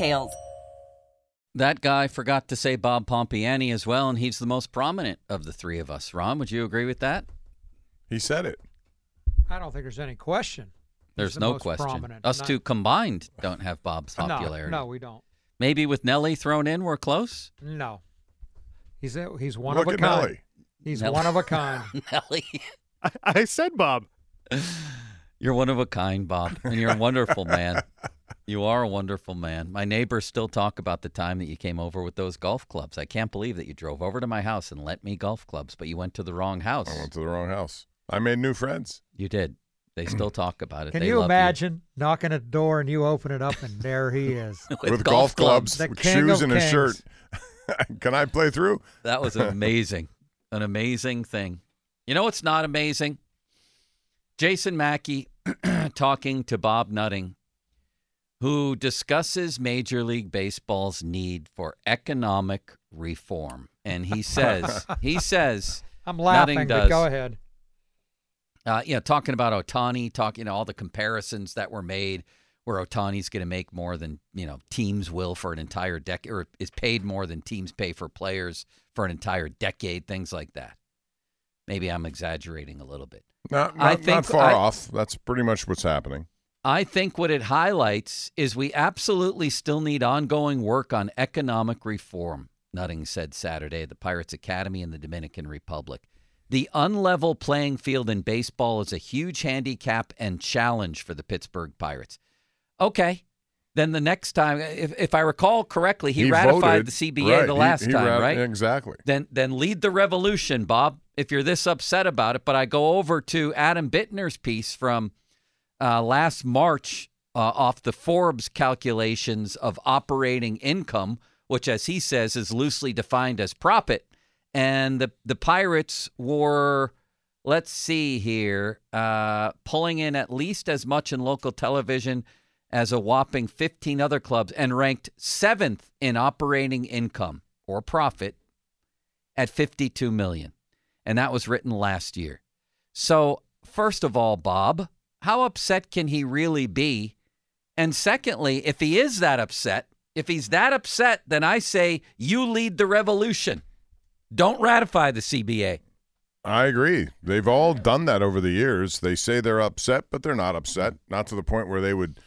details. That guy forgot to say Bob Pompeani as well, and he's the most prominent of the three of us. Ron, would you agree with that? He said it. I don't think there's any question. There's the no question. prominent. Us Not- two combined don't have Bob's popularity. No, we don't. Maybe with Nelly thrown in, we're close. No. He's a, he's one Look of a at kind. Nelly. He's Nelly. one of a kind. Nelly, I, I said Bob. you're one of a kind, Bob, and you're a wonderful man. You are a wonderful man. My neighbors still talk about the time that you came over with those golf clubs. I can't believe that you drove over to my house and lent me golf clubs, but you went to the wrong house. I went to the wrong house. I made new friends. You did. They still talk about it. Can They you love imagine knocking at the door and you open it up and there he is? With, golf, clubs, The with shoes of and a shirt. Can I play through? That was amazing. An amazing thing. You know what's not amazing? Jason Mackey talking to Bob Nutting, who discusses Major League Baseball's need for economic reform. And he says, he says, I'm laughing, does. but go ahead. uh, you know, talking about Ohtani, talking all the comparisons that were made, where Ohtani's going to make more than you know teams will for an entire decade, or is paid more than teams pay for players for an entire decade, things like that. Maybe I'm exaggerating a little bit. Not, I not, think not far I- off. That's pretty much what's happening. I think what it highlights is we absolutely still need ongoing work on economic reform, Nutting said Saturday at the Pirates Academy in the Dominican Republic. The unlevel playing field in baseball is a huge handicap and challenge for the Pittsburgh Pirates. Okay. Then the next time, if, if I recall correctly, he, ratified voted- the CBA right, the he- last he time, rat- right? Exactly. then then lead the revolution, Bob. If you're this upset about it, but I go over to Adam Bittner's piece from uh, last March uh, off the Forbes calculations of operating income, which, as he says, is loosely defined as profit, and the the Pirates were. Let's see here, uh, pulling in at least as much in local television as a whopping 15 other clubs and ranked seventh in operating income or profit at 52 million. And that was written last year. So, first of all, Bob, how upset can he really be? And secondly, if he is that upset, if he's that upset, then I say you lead the revolution. Don't ratify the CBA. I agree. They've all done that over the years. They say they're upset, but they're not upset. Not to the point where they would,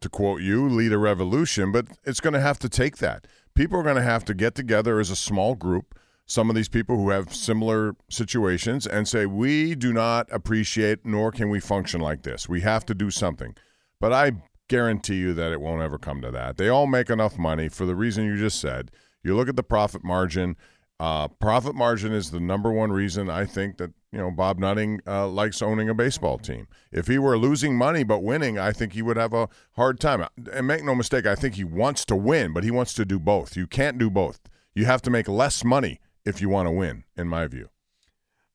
to quote you, lead a revolution, but it's going to have to take that. People are going to have to get together as a small group, some of these people who have similar situations, and say, we do not appreciate nor can we function like this. We have to do something. But I guarantee you that it won't ever come to that. They all make enough money for the reason you just said. You look at the profit margin. Uh, profit margin is the number one reason I think that you know Bob Nutting uh, likes owning a baseball team. If he were losing money but winning, I think he would have a hard time. And make no mistake, I think he wants to win, but he wants to do both. You can't do both. You have to make less money if you want to win, in my view.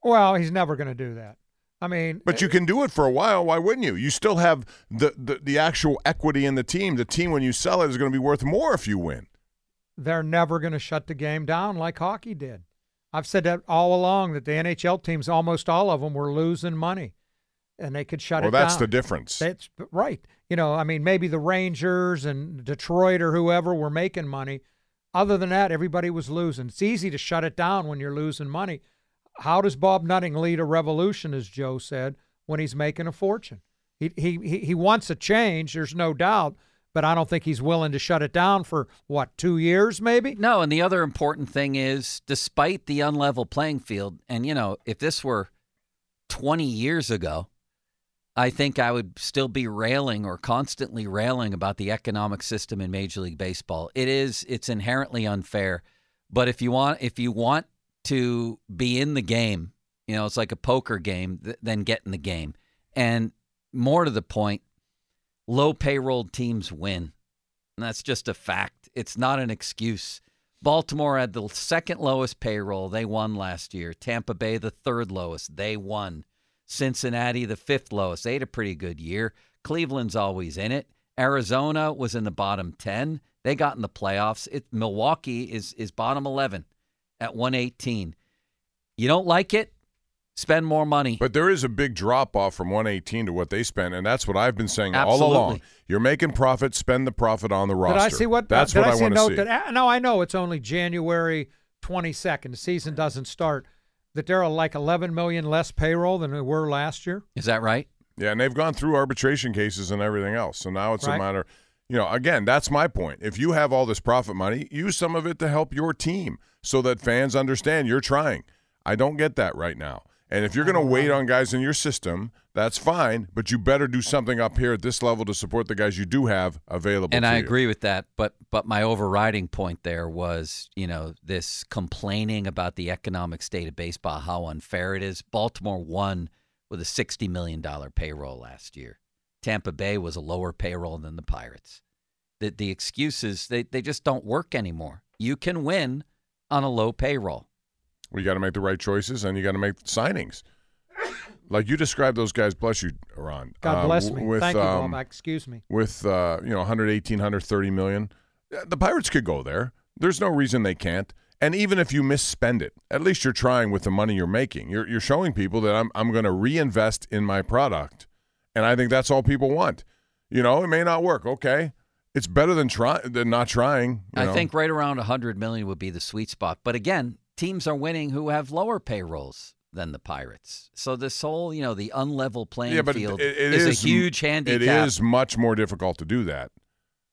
Well, he's never going to do that. I mean, But you eh, can do it for a while. Why wouldn't you? You still have the, the, the actual equity in the team. The team, when you sell it, is going to be worth more if you win. they're never going to shut the game down like hockey did. I've said that all along that the NHL teams, almost all of them, were losing money, and they could shut well, it down. Well, that's the difference. That's right. You know, I mean, maybe the Rangers and Detroit or whoever were making money. Other than that, everybody was losing. It's easy to shut it down when you're losing money. How does Bob Nutting lead a revolution, as Joe said, when he's making a fortune? He he he, wants a change. There's no doubt, but I don't think he's willing to shut it down for what two years, maybe. No, and the other important thing is, despite the unlevel playing field, and you know, if this were 20 years ago, I think I would still be railing or constantly railing about the economic system in Major League Baseball. It is it's inherently unfair, but if you want if you want to be in the game, you know, it's like a poker game, th- then get in the game. And more to the point, low payroll teams win. And that's just a fact. It's not an excuse. Baltimore had the second lowest payroll. They won last year. Tampa Bay, the third lowest. They won. Cincinnati, the fifth lowest. They had a pretty good year. Cleveland's always in it. Arizona was in the bottom 10. They got in the playoffs. It, Milwaukee is, is bottom 11 at 118. You don't like it? Spend more money. But there is a big drop off from 118 to what they spent, and that's what I've been saying Absolutely. all along. You're making profit, spend the profit on the roster. Did I see what? That's did what I, I, want to note see. That, uh, no, I know it's only January 22nd. The season doesn't start. That there are like 11 million less payroll than there were last year. Is that right? Yeah, and they've gone through arbitration cases and everything else. So now it's Right. a matter, you know, again, that's my point. If you have all this profit money, use some of it to help your team so that fans understand you're trying. I don't get that right now. And if you're going to wait on guys in your system, that's fine, but you better do something up here at this level to support the guys you do have available. and I you. agree with that. But but my overriding point there was, you know, this complaining about the economic state of baseball, how unfair it is. Baltimore won with a sixty million dollar payroll last year. Tampa Bay was a lower payroll than the Pirates. The the excuses they, they just don't work anymore. You can win on a low payroll. We got to make the right choices and you got to make signings. Like you described those guys, bless you, Ron. God uh, bless w- me. With, Thank you, um, Bob. Excuse me. with uh, you know 118 130 million the pirates could go there there's no reason they can't and even if you misspend it at least you're trying with the money you're making you're, you're showing people that i'm, I'm going to reinvest in my product and i think that's all people want you know it may not work okay it's better than try than not trying you I know. think right around 100 million would be the sweet spot. But again, teams are winning who have lower payrolls than the Pirates. So this whole, you know, the unlevel playing yeah, but field it, it is, is a huge handicap. it is much more difficult to do that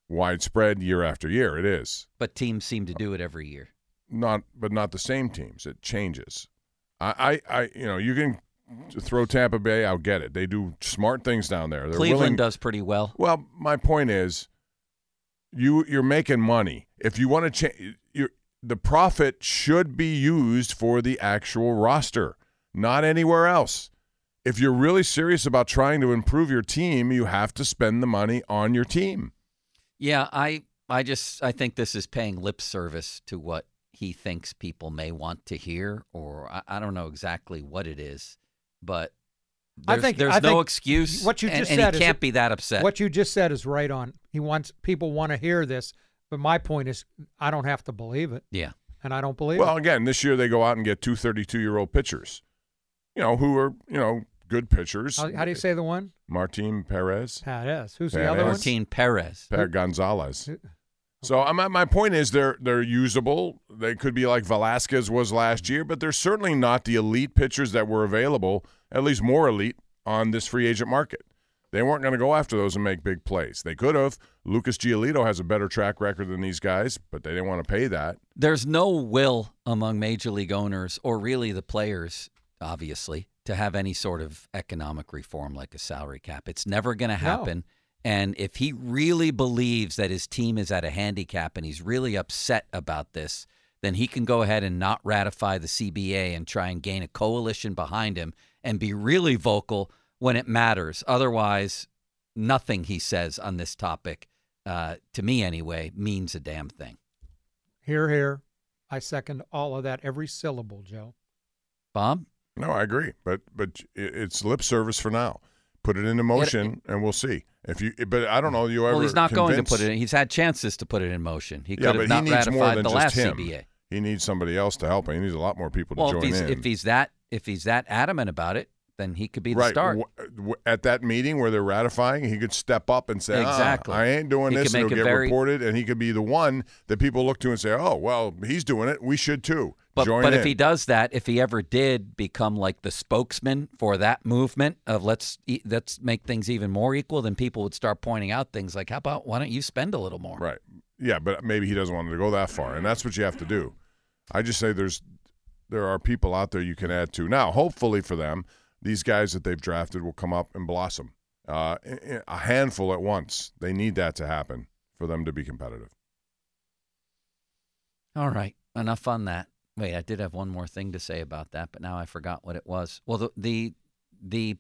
widespread year after year it is But teams seem to do it every year. not but not the same teams. It changes. I, I, I you know, you can throw Tampa Bay. I'll get it. They do smart things down there. They're Cleveland willing, does pretty well. Well, my point is, you you're making money. If you want to change, the profit should be used for the actual roster, not anywhere else. If you're really serious about trying to improve your team, you have to spend the money on your team. Yeah, I I just I think this is paying lip service to what he thinks people may want to hear, or I, I don't know exactly what it is, but I think- there's I no think excuse. what you and- just and, said he is can't it- be that upset. What you just said is right on. He wants people want to hear this, but my point is, I don't have to believe it, yeah, and I don't believe it. Well, it. again, this year they go out and get two 32 year old pitchers, you know, who are, you know, good pitchers. How, how do you say the one? Martin Perez, Perez. Who's the Perez. other one? Martin Perez. Per Gonzalez. Who- So I'm, uh, my point is they're they're usable. They could be like Velasquez was last year, but they're certainly not the elite pitchers that were available, at least more elite on this free agent market. They weren't going to go after those and make big plays. They could have. Lucas Giolito has a better track record than these guys, but they didn't want to pay that. There's no will among major league owners, or really the players, obviously, to have any sort of economic reform like a salary cap. It's never going to happen. And if he really believes that his team is at a handicap and he's really upset about this, then he can go ahead and not ratify the CBA and try and gain a coalition behind him and be really vocal when it matters. Otherwise, nothing he says on this topic, uh, to me anyway, means a damn thing. Here, here. I second all of that, every syllable, Joe. Bob? No, I agree, but but it's lip service for now. Put it into motion, and we'll see. If you, but I don't know. You ever? Well, he's not going to put it in. He's had chances to put it in motion. He could Yeah, have not he needs more ratified than the just last him. CBA. He needs somebody else to help him. He needs a lot more people to Well, if join he's in. if he's that if he's that adamant about it, then he could be the right. start. At that meeting where they're ratifying, he could step up and say, "Ah, Exactly. I ain't doing He this, and it'll get very- reported, and he could be the one that people look to and say, oh, well, he's doing it. We should too. But Join but in. if he does that, if he ever did become like the spokesman for that movement of let's let's make things even more equal, then people would start pointing out things like, how about why don't you spend a little more? Right. Yeah, but maybe he doesn't want to go that far, and that's what you have to do. I just say there's there are people out there you can add to. Now, hopefully for them, these guys that they've drafted will come up and blossom. Uh, a handful at once. They need that to happen for them to be competitive. All right, enough on that. Wait, I did have one more thing to say about that, but now I forgot what it was. Well, the the, the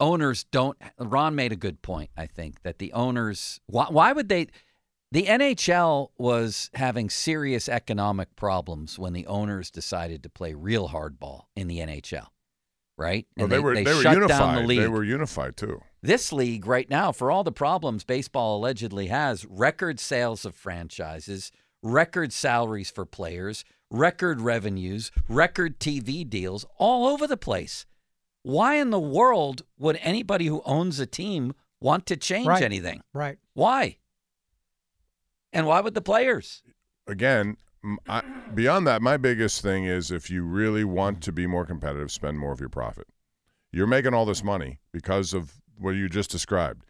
owners don't. Ron made a good point. I think that the owners. Why, why would they? The NHL was having serious economic problems when the owners decided to play real hardball in the NHL, right? Well, And they, were they, were shut unified. down the league. They were unified too. This league right now, for all the problems baseball allegedly has, record sales of franchises, record salaries for players, record revenues, record TV deals all over the place. Why in the world would anybody who owns a team want to change Right. anything? Right. Why? And why would the players? Again, m- I, beyond that, my biggest thing is if you really want to be more competitive, spend more of your profit. You're making all this money because of what you just described.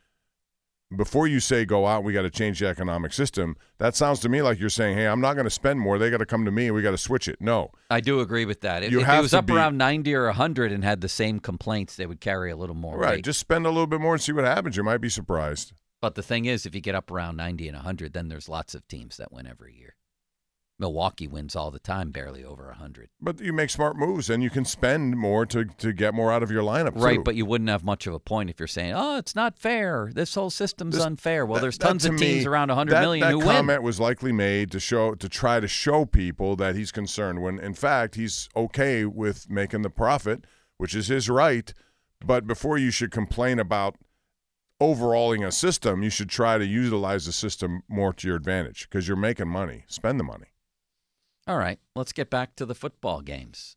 Before you say go out, we got to change the economic system. That sounds to me like you're saying, "Hey, I'm not going to spend more. They got to come to me, we got to switch it." No, I do agree with that. If, You if have it was up be- around 90 or 100 and had the same complaints, they would carry a little more right? weight. Just spend a little bit more and see what happens. You might be surprised. But the thing is, if you get up around 90 and 100, then there's lots of teams that win every year. Milwaukee wins all the time, barely over 100. But you make smart moves, and you can spend more to to get more out of your lineup. Right, too. but you wouldn't have much of a point if you're saying, "Oh, it's not fair. This whole system's This- unfair." Well, That- there's tons to of teams me- around 100 that, million that who comment was likely made to show to try to show people that he's concerned when in fact he's okay with making the profit, which is his right. But before you should complain about overhauling a system, you should try to utilize the system more to your advantage because you're making money. Spend the money. All right, let's get back to the football games.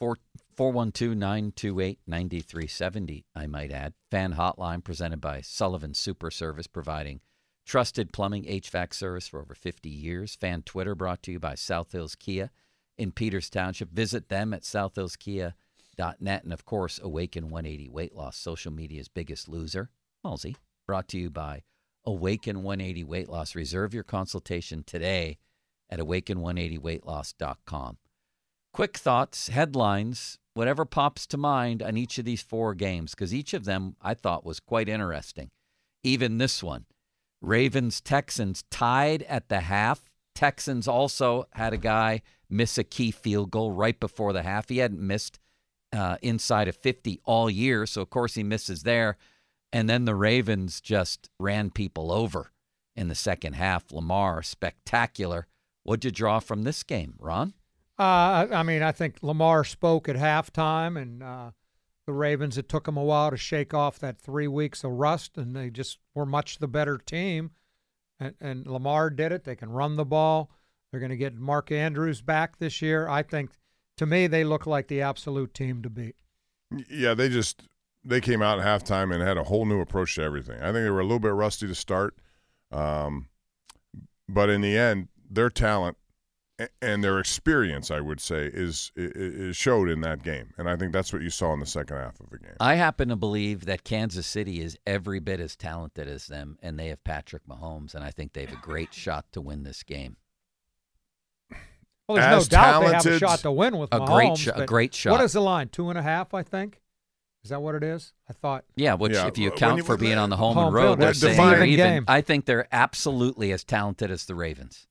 412 928 9370, I might add. Fan hotline presented by Sullivan Super Service, providing trusted plumbing HVAC service for over 50 years. Fan Twitter brought to you by South Hills Kia in Peters Township. Visit them at southhillskia.net. And of course, Awaken 180 Weight Loss, social media's biggest loser. Halsey, brought to you by Awaken 180 Weight Loss. Reserve your consultation today at awaken180weightloss.com. Quick thoughts, headlines, whatever pops to mind on each of these four games, because each of them I thought was quite interesting. Even this one. Ravens Texans tied at the half. Texans also had a guy miss a key field goal right before the half. He hadn't missed uh, inside of 50 all year, so of course he misses there. And then the Ravens just ran people over in the second half. Lamar, spectacular. What'd you draw from this game, Ron? Uh, I I mean, I think Lamar spoke at halftime, and uh, the Ravens. It took them a while to shake off that three weeks of rust, and they just were much the better team. And, and Lamar did it. They can run the ball. They're going to get Mark Andrews back this year. I think, to me, they look like the absolute team to beat. Yeah, they just they came out at halftime and had a whole new approach to everything. I think they were a little bit rusty to start, um, but in the end, their talent and their experience, I would say, is, i- i- is showed in that game, and I think that's what you saw in the second half of the game. I happen to believe that Kansas City is every bit as talented as them, and they have Patrick Mahomes, and I think they have a great shot to win this game. Well, there's As no doubt they have a shot to win with A Mahomes. great sh- a great shot. What is the line? Two and a half, I think. Is that what it is? I thought. Yeah, which Yeah, if you account you- for being on the home, Home and road, field, let's that's say an they're even even. game. I think they're absolutely as talented as the Ravens.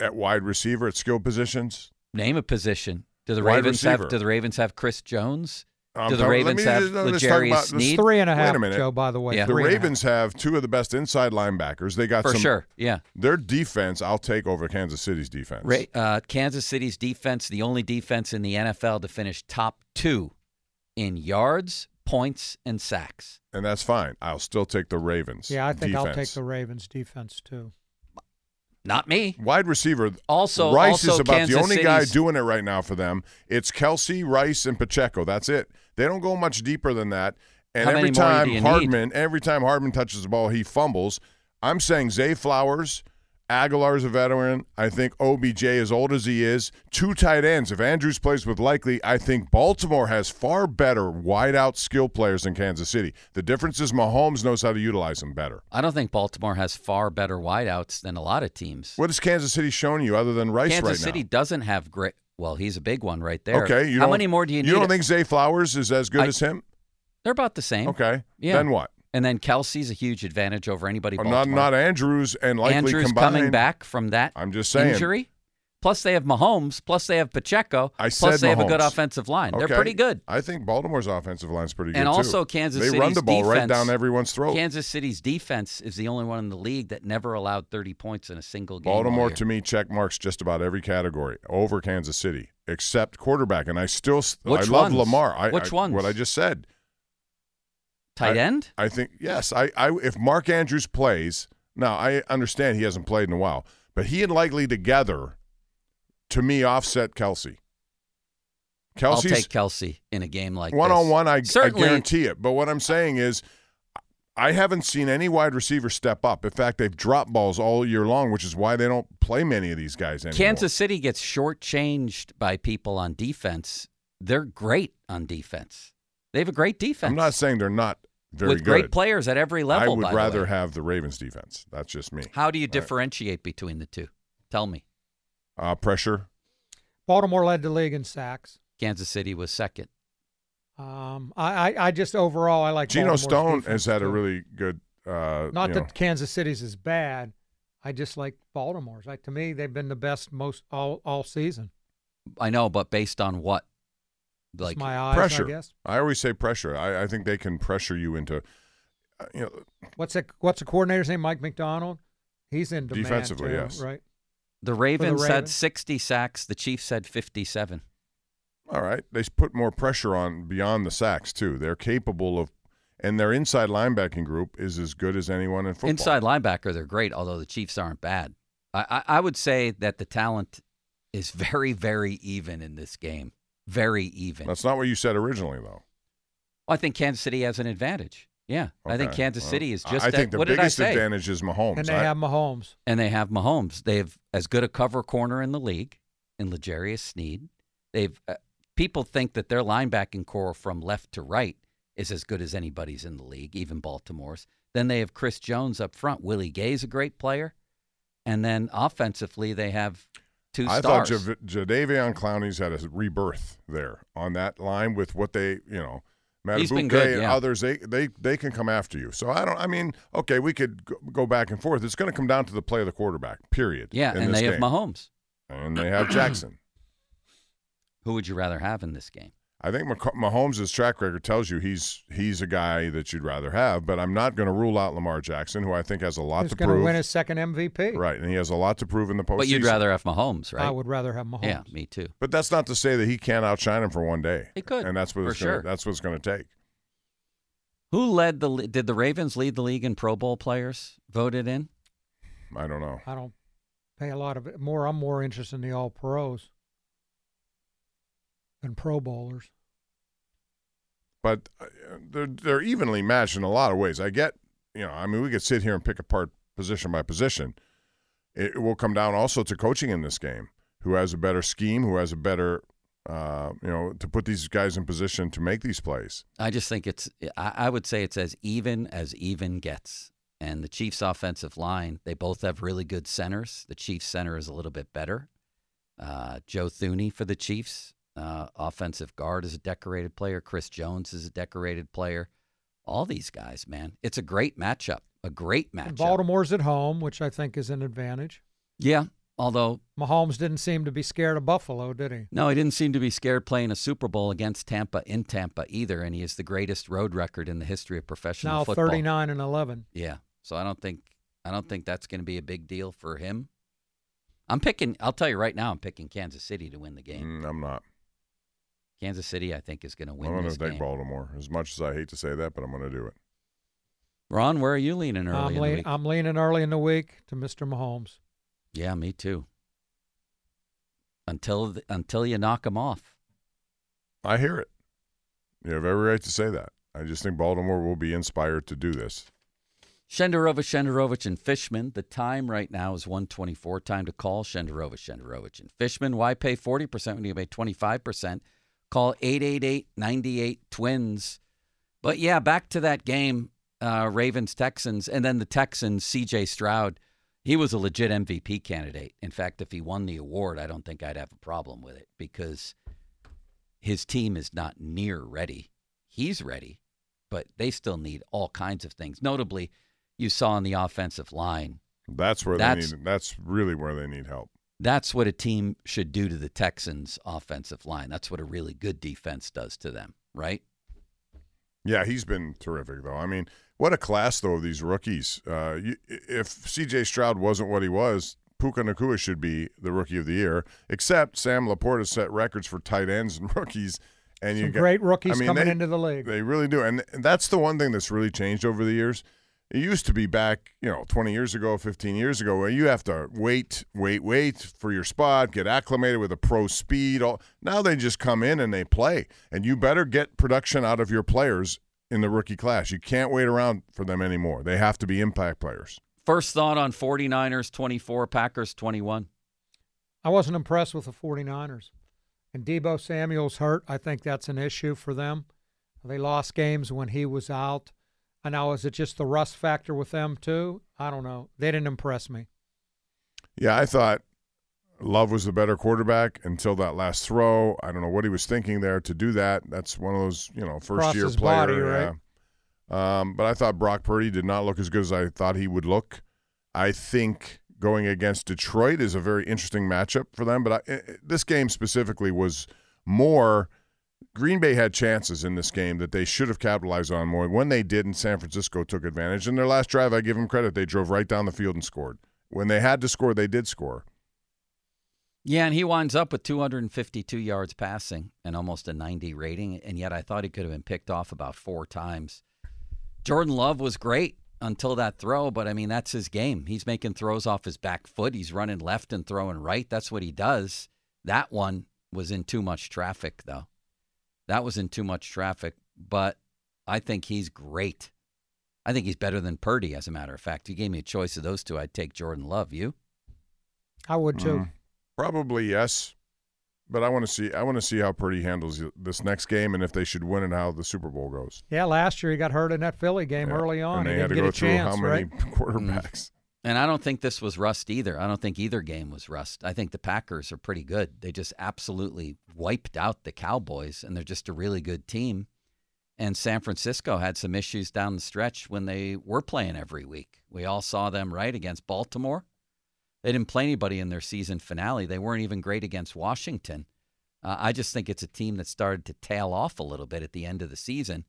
At wide receiver, at skill positions, Name a position. Do the Wide Ravens have? Do the Ravens have Chris Jones? I'm Do the Ravens me have just- let's talk L'Jarius about- Sneed? It's three and a Wait a minute. Joe, by the way. Yeah. The Three and a half. Ravens have two of the best inside linebackers. They got For some, sure, yeah. Their defense, I'll take over Kansas City's defense. Ra- uh, Kansas City's defense, the only defense in the NFL to finish top two in yards, points, and sacks. and that's fine. I'll still take the Ravens. Yeah, I think I'll take the Ravens defense too. Not me. Wide receiver. Also- Rice also is about Kansas the only guy doing it right now for them. It's Kelce, Rice, and Pacheco. That's it. They don't go much deeper than that. And How every time you need? Hardman, every time Hardman touches the ball, he fumbles. I'm saying Zay Flowers, Agholor's a veteran. I think OBJ, as old as he is, two tight ends. If Andrews plays with Likely, I think Baltimore has far better wideout skill players than Kansas City. The difference is Mahomes knows how to utilize them better. I don't think Baltimore has far better wideouts than a lot of teams. What has Kansas City shown you other than Rice Kansas right City now? doesn't have great. Well, he's a big one right there. Okay, you how many more do you need? You don't think Zay Flowers is as good I- as him? they're about the same? Okay. Yeah. Then what? And then Kelce's a huge advantage over anybody. Oh, not not Andrews and likely Andrews combined. coming back from that I'm just saying. injury. Plus, they have Mahomes. Plus, they have Pacheco. I plus, said they have a good offensive line. They're pretty good. I think Baltimore's offensive line's pretty good And too. also, Kansas they City's run the ball right down everyone's throat. Kansas City's defense is the only one in the league that never allowed 30 points in a single game. Baltimore to me check marks just about every category over Kansas City except quarterback, and I still s- I Which love ones? Lamar. I, Which ones? What I just said. Tight I- end. I think yes. I, I if Mark Andrews plays now, I understand he hasn't played in a while, but he and likely together, to me, offset Kelce. I'll take Kelce in a game like this. one on one. I, I guarantee it. But what I'm saying is, I haven't seen any wide receiver step up. In fact, they've dropped balls all year long, which is why they don't play many of these guys anymore. Kansas City gets shortchanged by people on defense. They're great on defense. They have a great defense. I'm not saying they're not very with good. great players at every level. I would by the rather way. have the Ravens defense. That's just me. How do you Right. differentiate between the two? Tell me. Uh, pressure. Baltimore led the league in sacks. Kansas City was second. Um, I, I, I just overall I like Geno Baltimore's Stone has had a really good. Uh, Not that know, Kansas City's is bad. I just like Baltimore's. Like to me, they've been the best most all all season. I know, but based on what? It's Like my eyes, pressure. I guess. I always say pressure. I, I think they can pressure you into. uh, You know, What's that? What's the coordinator's name? Mike Macdonald. He's in demand Defensively, too, yes. Right. the Ravens had Ravens? 60 sacks, the Chiefs had 57. All right, they put more pressure on beyond the sacks too. They're capable of, and their inside linebacking group is as good as anyone in football. Inside linebacker, they're great, although the Chiefs aren't bad. I, I, I would say that the talent is very, very even in this game. Very even. That's not what you said originally, though. I think Kansas City has an advantage. Yeah, I think Kansas well, City is just. I that- think the what biggest advantage is Mahomes. And they I- have Mahomes. and they have Mahomes. They have as good a cover corner in the league in L'Jarius Sneed. They've uh, people think that their linebacking core from left to right is as good as anybody's in the league, even Baltimore's. Then they have Chris Jones up front. Willie Gay's a great player, and then offensively they have two I stars. thought Jav- Jadeveon Clowney's had a rebirth there on that line with what they, you know, Madubuike good, and yeah. others. They they they can come after you. So I don't. I mean, okay, we could go, back and forth. It's going to come down to the play of the quarterback. Period. yeah, and they have. Mahomes. and they have Jackson. Who would you rather have in this game? I think Mahomes' track record tells you he's he's a guy that you'd rather have, but I'm not going to rule out Lamar Jackson, who I think has a lot Who's to going to prove. win his second MVP? right, and he has a lot to prove in the postseason. But you'd rather have Mahomes, right? I would rather have Mahomes. Yeah, me too. But that's not to say that he can't outshine him for one day. He could, and that's what for it's gonna, sure. that's what it's going to take. Who led the? Did the Ravens lead the league in Pro Bowl players voted in? I don't know. I don't pay a lot of it. More, I'm more interested in the All Pros than Pro Bowlers. but uh, they're they're evenly matched in a lot of ways. I get, you know, I mean, we could sit here and pick apart position by position. It will come down also to coaching in this game. Who has a better scheme? Who has a better, uh, you know, to put these guys in position to make these plays? I just think it's. I, I would say it's as even as even gets. And the Chiefs' offensive line, they both have really good centers. The Chiefs' center is a little bit better. Uh, Joe Thuney for the Chiefs, uh, offensive guard, is a decorated player. Chris Jones is a decorated player. All these guys, man, it's a great matchup. A great And matchup. Baltimore's at home, which I think is an advantage. Yeah, although Mahomes didn't seem to be scared of Buffalo, did he? No, he didn't seem to be scared playing a Super Bowl against Tampa in Tampa either, and he has the greatest road record in the history of professional football. Now 39 and 11. Yeah, so I don't think I don't think that's going to be a big deal for him. I'm picking. I'll tell you right now, I'm picking Kansas City to win the game. Mm, I'm not. Kansas City, I think, is going to win. I'm win going this to take game. Baltimore. As much as I hate to say that, but I'm going to do it. Ron, where are you leaning early I'm, in the week? I'm leaning early in the week to Mr. Mahomes. Yeah, me too. Until th- until you knock him off. I hear it. You have every right to say that. I just think Baltimore will be inspired to do this. Shenderovich, Shenderovich, and Fishman. The time right now is 124. Time to call Shenderovich, Shenderovich, and Fishman. Why pay 40% when you pay 25%? Call 888-98-TWINS. But yeah, back to that game, uh, Ravens, Texans, and then the Texans, C.J. Stroud. He was a legit MVP candidate. In fact, if he won the award, I don't think I'd have a problem with it because his team is not near ready. He's ready, but they still need all kinds of things. Notably, you saw on the offensive line. That's where That's- they need. That's really where they need help. That's what a team should do to the Texans' offensive line. That's what a really good defense does to them, right? Yeah, he's been terrific though. I mean, what a class though of these rookies. Uh, you, if C.J. Stroud wasn't what he was, Puka Nacua should be the rookie of the year. Except Sam LaPorta set records for tight ends and rookies, and you Some got, great rookies I mean, coming they- into the league. They really do, and and that's the one thing that's really changed over the years. It used to be back, you know, 20 years ago, 15 years ago, where you have to wait, wait, wait for your spot, get acclimated with a pro speed. All now they just come in and they play, and you better get production out of your players in the rookie class. You can't wait around for them anymore. They have to be impact players. First thought on 49ers 24, Packers 21. I wasn't impressed with the 49ers. And Deebo Samuel's hurt. I think that's an issue for them. They lost games when he was out. And now, is it just the rust factor with them, too? I don't know. They didn't impress me. Yeah, I thought Love was the better quarterback until that last throw. I don't know what he was thinking there to do that. That's one of those, you know, first Cross year player. body, right? yeah. Um, but I thought Brock Purdy did not look as good as I thought he would look. I think going against Detroit is a very interesting matchup for them. But I, eh, this game specifically was more. Green Bay had chances in this game that they should have capitalized on more. When they did, and San Francisco took advantage. In their last drive, I give them credit. They drove right down the field and scored. When they had to score, they did score. Yeah, and he winds up with 252 yards passing and almost a 90 rating, and yet I thought he could have been picked off about four times. Jordan Love was great until that throw, but I mean, that's his game. He's making throws off his back foot. He's running left and throwing right. That's what he does. That one was in too much traffic, though. That was in too much traffic, but I think he's great. I think he's better than Purdy, as a matter of fact. If you gave me a choice of those two, I'd take Jordan Love. You? I would, too. Mm, probably yes, but I want to see. I want to see how Purdy handles this next game, and if they should win, and how the Super Bowl goes. Yeah, last year he got hurt in that Philly game Yeah, early on. and they he had didn't to get go through chance, how many right? quarterbacks. And I don't think this was rust either. I don't think either game was rust. I think the Packers are pretty good. They just absolutely wiped out the Cowboys, and they're just a really good team. And San Francisco had some issues down the stretch when they were playing every week. We all saw them right against Baltimore. They didn't play anybody in their season finale. They weren't even great against Washington. Uh, I just think it's a team that started to tail off a little bit at the end of the season,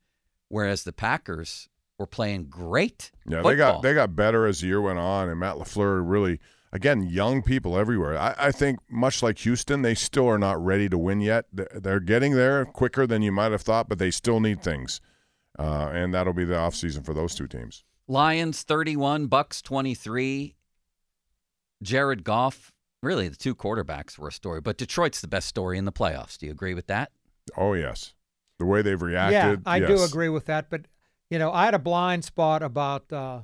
whereas the Packers were playing great. Yeah, they got they got better as the year went on, and Matt LaFleur really, again, young people everywhere. I, I think much like Houston, they still are not ready to win yet. They're, they're getting there quicker than you might have thought, but they still need things, uh, and that'll be the offseason for those two teams. Lions 31, Bucs 23. Jared Goff, really the two quarterbacks were a story, but Detroit's the best story in the playoffs. Do you agree with that? Oh yes, the way they've reacted. Yeah, I do agree with that. But you know, I had a blind spot about uh,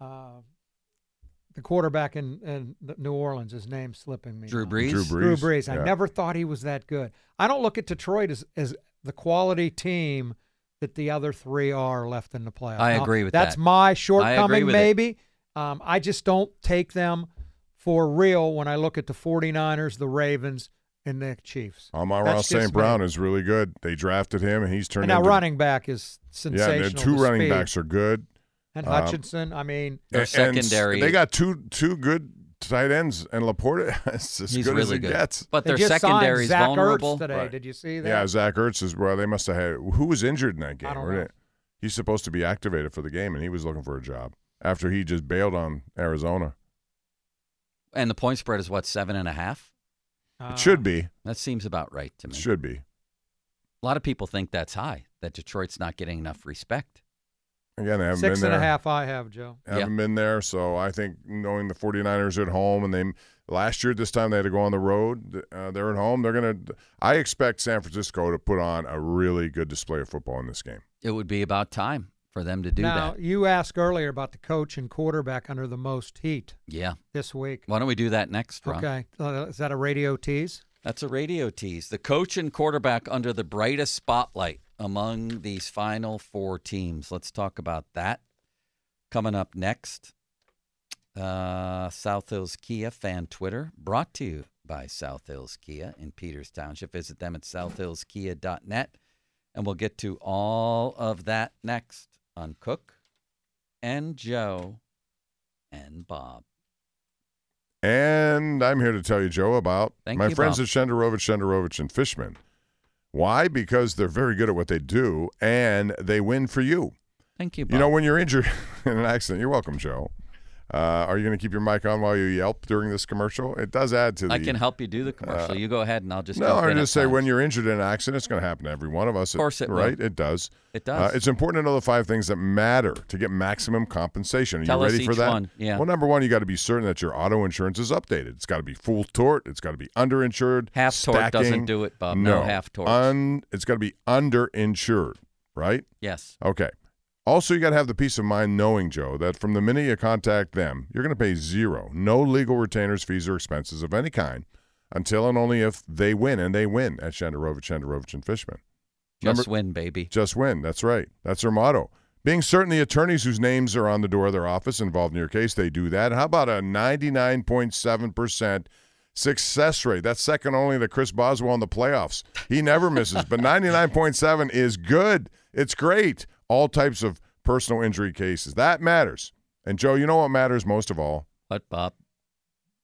uh, the quarterback in, in New Orleans. His name's slipping me. Drew now. Brees. Drew Brees. Drew Brees. I yeah. never thought he was that good. I don't look at Detroit as as the quality team that the other three are left in the playoffs. I Now, agree with that's that. my shortcoming, with maybe. Um, I just don't take them for real when I look at the 49ers, the Ravens, and the Chiefs. Amon That's Ross St. me. Brown is really good. They drafted him, and he's turned And now into running back is sensational. And their two the running speed. backs are good. and um, Hutchinson. I mean, Their And- and secondary- they got two two good tight ends, and LaPorta is as He's good as really it good. gets. But they their just secondary is vulnerable. Ertz today. Right. Did you see that? Yeah, Zach Ertz is well. They must have had who was injured in that game. I don't Were know. He's supposed to be activated for the game, and he was looking for a job after he just bailed on Arizona. And the point spread is what, seven and a half? Uh, It should be. That seems about right to It me. should be. A lot of people think that's high, that Detroit's not getting enough respect. Again, I haven't Six been and there. a half I have, Joe. Haven't been there, so I think knowing the 49ers at home and they last year at this time they had to go on the road. Uh, they're at home. They're gonna. I expect San Francisco to put on a really good display of football in this game. It would be about time for them to do that. now, that. you asked earlier about the coach and quarterback under the most heat Yeah. this week. Why don't we do that next, Rob? Okay. Uh, is that a radio tease? That's a radio tease. The coach and quarterback under the brightest spotlight among these final four teams. Let's talk about that. Coming up next, uh, South Hills Kia fan Twitter, brought to you by South Hills Kia in Peters Township. Visit them at southhillskia.net. And we'll get to all of that next on Cook and Joe and Bob. And I'm here to tell you, Joe, about Thank my you, friends Bob. at Shenderovich, Shenderovich, and Fishman. Why? Because they're very good at what they do, and they win for you. Thank you, Bob. You know, when you're injured in an accident, you're welcome, Joe. Uh, are you going to keep your mic on while you yelp during this commercial? It does add to the. I can help you do the commercial. you go ahead, and I'll just No, I'm just say when you're injured in an accident, it's going to happen to every one of us. Of course it will. right. It does. It Uh, does. it's important to know the five things that matter to get maximum compensation. Are Tell you ready for that? one, yeah. Well, number one, you got to be certain that your auto insurance is updated. It's got to be full tort. It's got to be underinsured. Half tort doesn't do it, Bob. No, No half tort. Un, it's got to be underinsured, right? yes. Okay. Also, you got to have the peace of mind knowing, Joe, that from the minute you contact them, you're going to pay zero, no legal retainers, fees, or expenses of any kind until and only if they win, and they win at Shenderovich, Shenderovich, and Fishman. Just Number- win, baby. Just win. That's right. That's their motto. Being certain the attorneys whose names are on the door of their office involved in your case, they do that. How about a 99.7% success rate? That's second only to Chris Boswell in the playoffs. He never misses, but 99.7 is good. It's great. All types of personal injury cases. That matters. And Joe, you know what matters most of all? What, Bob?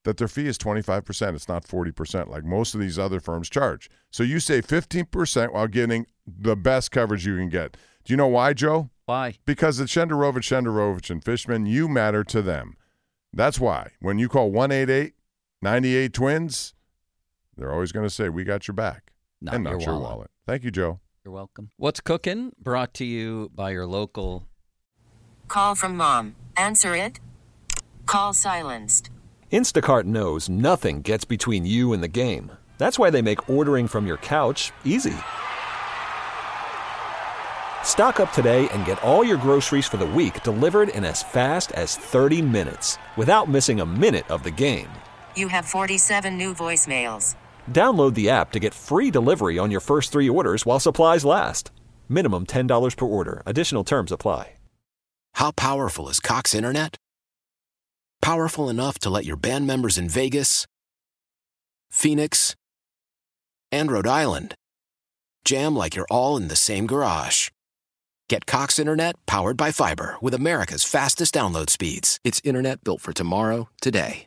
that their fee is 25%. It's not 40% like most of these other firms charge. So you save 15% while getting the best coverage you can get. Do you know why, Joe? Why? Because at Shenderovich, Shenderovich, and Fishman, you matter to them. That's why when you call 188 98 Twins, they're always going to say, We got your back. Not and not your your wallet. wallet. Thank you, Joe. You're welcome. What's cooking? Brought to you by your local. Call from mom. Answer it. Call silenced. Instacart knows nothing gets between you and the game. That's why they make ordering from your couch easy. Stock up today and get all your groceries for the week delivered in as fast as 30 minutes without missing a minute of the game. You have 47 new voicemails. Download the app to get free delivery on your first three orders while supplies last. Minimum $10 per order. Additional terms apply. How powerful is Cox Internet? Powerful enough to let your band members in Vegas, Phoenix, and Rhode Island jam like you're all in the same garage. Get Cox Internet powered by fiber with America's fastest download speeds. It's internet built for tomorrow, today.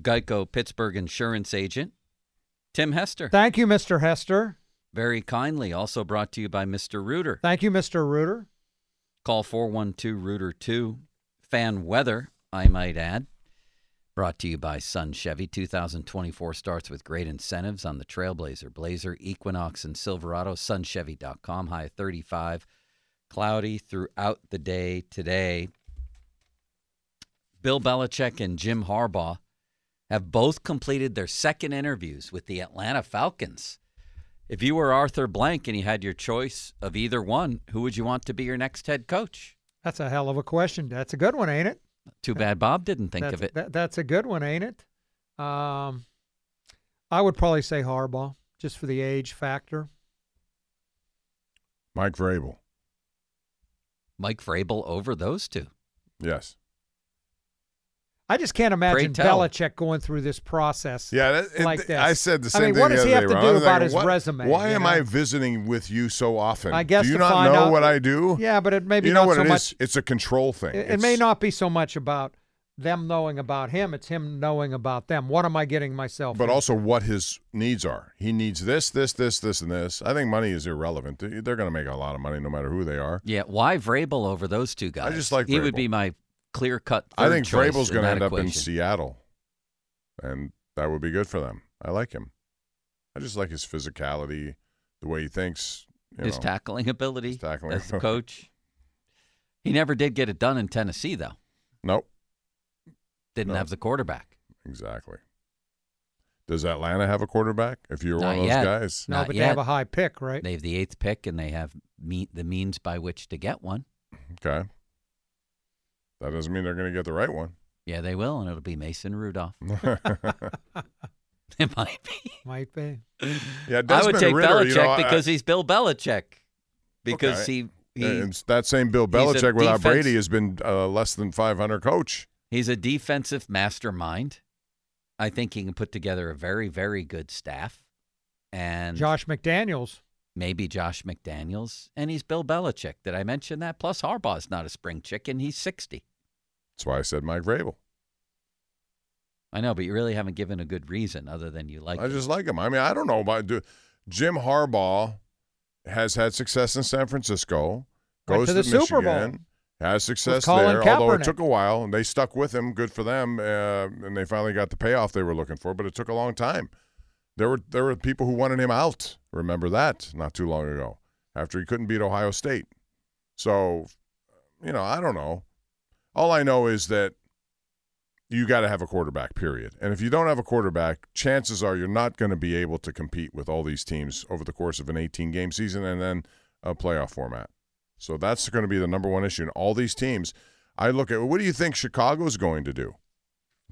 Geico Pittsburgh insurance agent, Tim Hester. Thank you, Mr. Hester. Very kindly. Also brought to you by Mr. Rooter. Thank you, Mr. Rooter. Call 412 Rooter 2. Fan weather, I might add. Brought to you by Sun Chevy. 2024 starts with great incentives on the Trailblazer, Blazer, Equinox, and Silverado. SunChevy.com. High 35. Cloudy throughout the day today. Bill Belichick and Jim Harbaugh have both completed their second interviews with the Atlanta Falcons. If you were Arthur Blank and you had your choice of either one, who would you want to be your next head coach? That's a hell of a question. That's a good one, ain't it? Too bad Bob didn't think that's, of it. that- that's a good one, ain't it? Um, I would probably say Harbaugh, just for the age factor. Mike Vrabel. Mike Vrabel over those two. Yes. I just can't imagine tell. Belichick going through this process. Yeah, that, it- like this. I said the same I same mean, thing. what does he have day, to do about like, his what- resume, Why am know? I visiting with you so often? I guess do you to not find know out- what I do? Yeah, but it maybe you know not what so it is? much. It's a control thing. It, it may not be so much about them knowing about him; it's him knowing about them. What am I getting myself? but in? also what his needs are. He needs this, this, this, this, and this. I think money is irrelevant. They- They're going to make a lot of money no matter who they are. Yeah, why Vrabel over those two guys? I just like he would be my clear cut. I think Vrabel's going to to end up in. Seattle, and that would be good for them. I like him. I just like his physicality, the way he thinks. You His know. tackling ability His tackling as the ability. coach. He never did get it done in Tennessee, though. Nope, Didn't No. have the quarterback. exactly. Does Atlanta have a quarterback? If you're Not one of those yet. guys, no, not but they have a high pick, right? They have the eighth pick, and they have me- the means by which to get one. okay. That doesn't mean they're going to get the right one. Yeah, they will, and it'll be Mason Rudolph. it might be. Might be. yeah, I would take Ritter, Belichick you know, I- because he's Bill Belichick. Because Okay. he, he And that same Bill he's Belichick without defense- Brady has been uh, less than 500 coach. he's a defensive mastermind. I think he can put together a very, very good staff. And Josh McDaniels. Maybe Josh McDaniels. And he's Bill Belichick. Did I mention that? Plus, Harbaugh's not a spring chicken. He's 60. That's why I said Mike Vrabel. I know, but you really haven't given a good reason other than you like I him. just like him. I mean, I don't know about do, Jim Harbaugh has had success in San Francisco. Went Goes to the Super Bowl. Has success Colin there, although it took a while, and they stuck with him. Good for them, uh, and they finally got the payoff they were looking for. But it took a long time. There were there were people who wanted him out. Remember that not too long ago, after he couldn't beat Ohio State. So, you know, I don't know. All I know is that you got to have a quarterback, period. And if you don't have a quarterback, chances are you're not going to be able to compete with all these teams over the course of an 18 game season and then a playoff format. So that's going to be the number one issue in all these teams. I look at what do you think Chicago's going to do?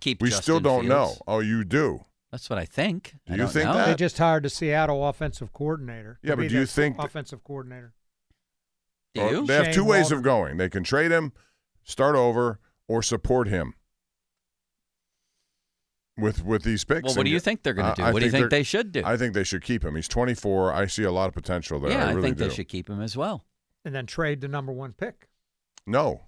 Keep we still don't know. Oh, you do. That's what I think. Do I you think know. that? They just hired the Seattle offensive coordinator. Yeah, but do you their think that- offensive coordinator? Do Or you? They have Shane two ways of going. They can trade him, start over, or support him with with these picks. Well, what do you get- think they're going to do? I what do you think they're- should do? I think they should keep him. He's 24. I see a lot of potential there. yeah, I, I, think do. they should keep him as well. And then trade the number one pick. No,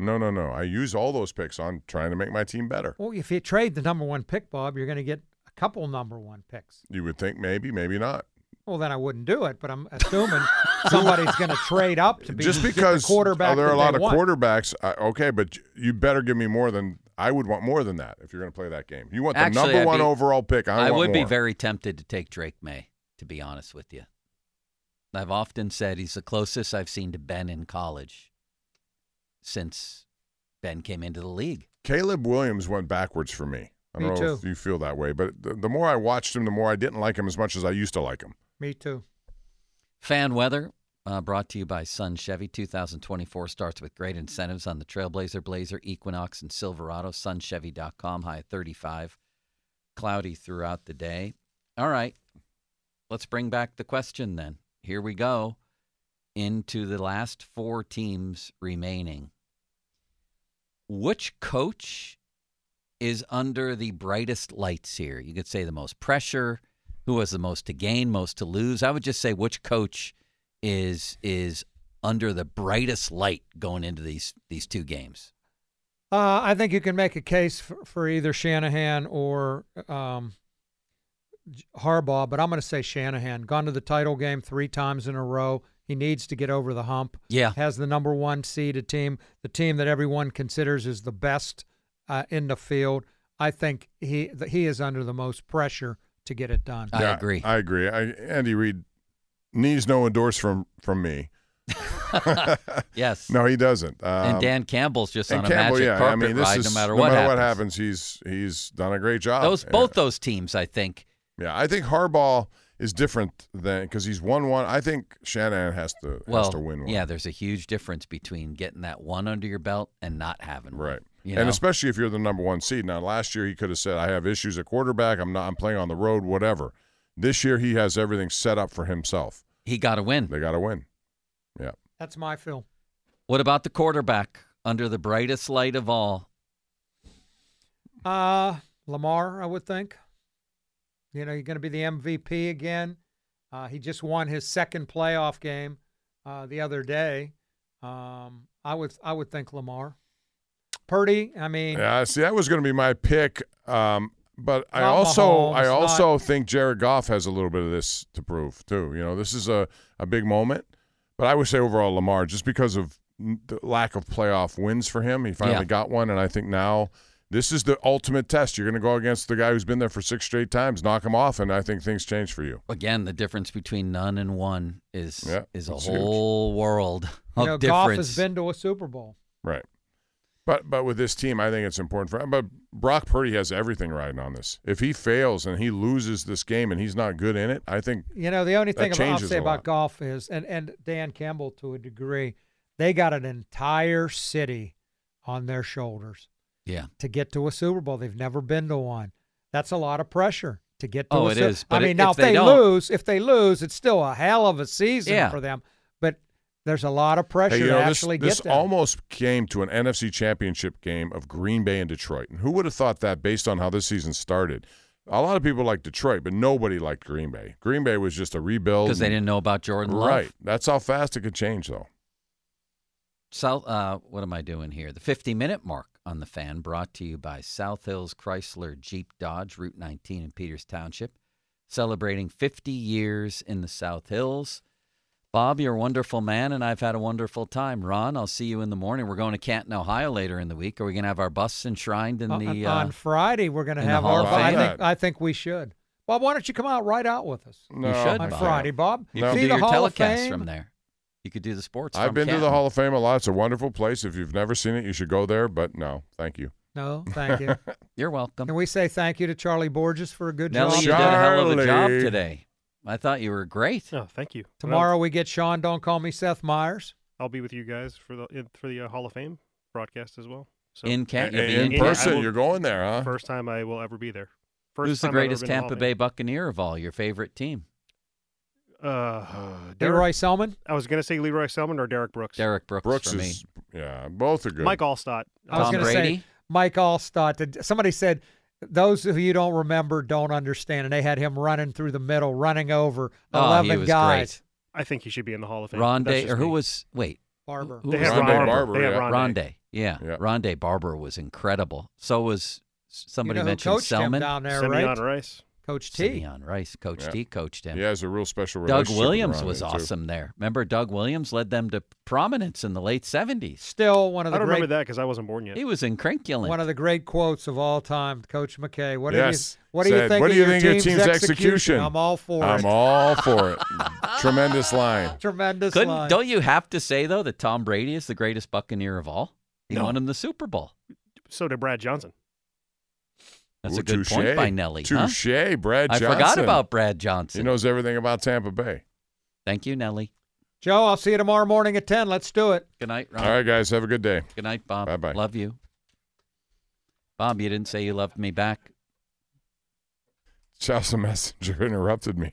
no, no, no. I use all those picks on trying to make my team better. Well, if you trade the number one pick, Bob, you're going to get a couple number one picks. You would think maybe, maybe not. Well, then I wouldn't do it, but I'm assuming somebody's going to trade up to be Just get the because quarterback. oh, there are a lot of want. quarterbacks, uh, okay, but you better give me more than I would want more than that if you're going to play that game. You want the Actually, number I'd one be- overall pick. I, I want would be very tempted to take Drake Maye, to be honest with you. I've often said he's the closest I've seen to Ben in college since Ben came into the league. Caleb Williams went backwards for me. I Me don't know if too. you feel that way, but the, the more I watched him, the more I didn't like him as much as I used to like him. Me too. Fan weather uh, brought to you by Sun Chevy. 2024 starts with great incentives on the Trailblazer, Blazer, Equinox, and Silverado. SunChevy.com, high at 35. Cloudy throughout the day. All right. Let's bring back the question then. Here we go into the last four teams remaining. Which coach is under the brightest lights here? You could say the most pressure, who has the most to gain, most to lose. I would just say which coach is is under the brightest light going into these these two games. Uh, I think you can make a case for, for either Shanahan or um, Harbaugh, but I'm going to say Shanahan. Gone to the title game three times in a row. He needs to get over the hump. Yeah. Has the number one seeded team, the team that everyone considers is the best uh, in the field. I think he he is under the most pressure to get it done. I Yeah, agree. I agree. I, Andy Reid needs no endorse from from me. Yes. No, he doesn't. Um, and Dan Campbell's just and on a Campbell, magic yeah, carpet I mean, this ride is no matter no what matter happens. what happens. He's he's done a great job. Those Yeah. both those teams, I think. Yeah, I think Harbaugh is different than because he's won one. I think Shanahan has to has to win one. yeah, there's a huge difference between getting that one under your belt and not having one. Right. You and especially if you're the number one seed. Now, last year he could have said, "I have issues at quarterback. I'm not. I'm playing on the road. Whatever." This year he has everything set up for himself. he got to win. They got to win. Yeah. That's my feel. What about the quarterback under the brightest light of all? Uh, Lamar, I would think. You know, you're going to be the MVP again. Uh, he just won his second playoff game uh, the other day. Um, I would I would think Lamar. Purdy, I mean, Yeah, see, that was going to be my pick. Um, but I also, Mahomes, I not- also think Jared Goff has a little bit of this to prove too. You know, this is a, a big moment. But I would say overall Lamar, just because of the lack of playoff wins for him, he finally Yeah. got one, and I think now this is the ultimate test. You're going to go against the guy who's been there for six straight times, knock him off, and I think things change for you. Again, the difference between none and one is Yeah, is a it's huge. whole world of you know, Goff has been to a Super Bowl. Right. But but with this team, I think it's important for. But Brock Purdy has everything riding on this. If he fails and he loses this game and he's not good in it, I think You know, the only thing about, I'll say about lot. Goff is, and, and Dan Campbell to a degree, they got an entire city on their shoulders yeah. to get to a Super Bowl. They've never been to one. That's a lot of pressure to get to Oh, a it Su- is, but I mean, if now if they they, lose, if they lose, it's still a hell of a season Yeah. for them. But there's a lot of pressure Hey, you to this, actually this get there. almost came to an NFC Championship game of Green Bay and Detroit. And who would have thought that based on how this season started? A lot of people liked Detroit, but nobody liked Green Bay. Green Bay was just a rebuild. Because they didn't know about Jordan Love. Right. That's how fast it could change, though. South, uh, what am I doing here? The 50 minute mark on the fan brought to you by South Hills Chrysler Jeep Dodge, Route 19 in Peters Township, celebrating 50 years in the South Hills. Bob, you're a wonderful man, and I've had a wonderful time. Ron, I'll see you in the morning. We're going to Canton, Ohio later in the week. Are we going to have our bus enshrined in On- the. on Uh, Friday, we're going to have our. I think I think we should. Bob, why don't you come out right out with us No, should, on Bob. Friday, Bob? you No. could See do the your Hall telecast of Fame? from there. You could do the sports. I've from been to the Hall of Fame a lot. It's a wonderful place. If you've never seen it, you should go there. But no, thank you. No, thank you. You're welcome. Can we say thank you to Charlie Borges for a good Nellie, you did a hell of a job today. I thought you were great. Oh, thank you. Tomorrow we get Sean. Don't call me Seth Meyers. I'll, I'll be with you guys for the for the uh, Hall of Fame broadcast as well. So in Canton, in in, in- person, will- you're going there, huh? first time I will ever be there. First Who's the time I've ever greatest been to the Hall Tampa Bay Buccaneer of all? Your favorite team? Uh, Lee Roy Selmon. I was gonna say Lee Roy Selmon or Derrick Brooks. Derrick Brooks, Brooks for me. is, yeah, both are good. Mike Alstott. I was Tom going to Brady? say Mike Alstott. Did- Somebody said those of you don't remember don't understand, and they had him running through the middle, running over Oh, he eleven was guys. I think he should be in the Hall of. Fame. Rondé, or who me. was? Wait, Barber. who They was had Rondé Rondé? Barber, They had yeah. Rondé. Rondé, yeah. Yeah. Rondé Barber was incredible. So was somebody you know mentioned coached him Selmon. down there, Simeon right? Rice. Coach T. Simeon Rice, Coach Yeah. T coached him. He has a real special Doug relationship with Williams Rondé, was too. awesome there. Remember, Doug Williams led them to prominence in the late '70s. Still one of the I don't great remember that because I wasn't born yet. He was incrinculant. one of the great quotes of all time, Coach McKay. What Yes. do you what do you think "What do you your think of your team's, team's execution? execution?" I'm all for it. I'm all for it. Tremendous line. Tremendous Couldn't, line. don't you have to say though that Tom Brady is the greatest Buccaneer of all? He No. won him the Super Bowl. So did Brad Johnson. That's Ooh, a good touche. point by Nelly. huh? Touche, Brad Johnson. I forgot about Brad Johnson. He knows everything about Tampa Bay. Thank you, Nelly. Joe, I'll see you tomorrow morning at ten. Let's do it. Good night, Ron. All right, guys, have a good day. Good night, Bob. Bye-bye. Love you. Bob, you didn't say you loved me back. Chelsea Messenger interrupted me.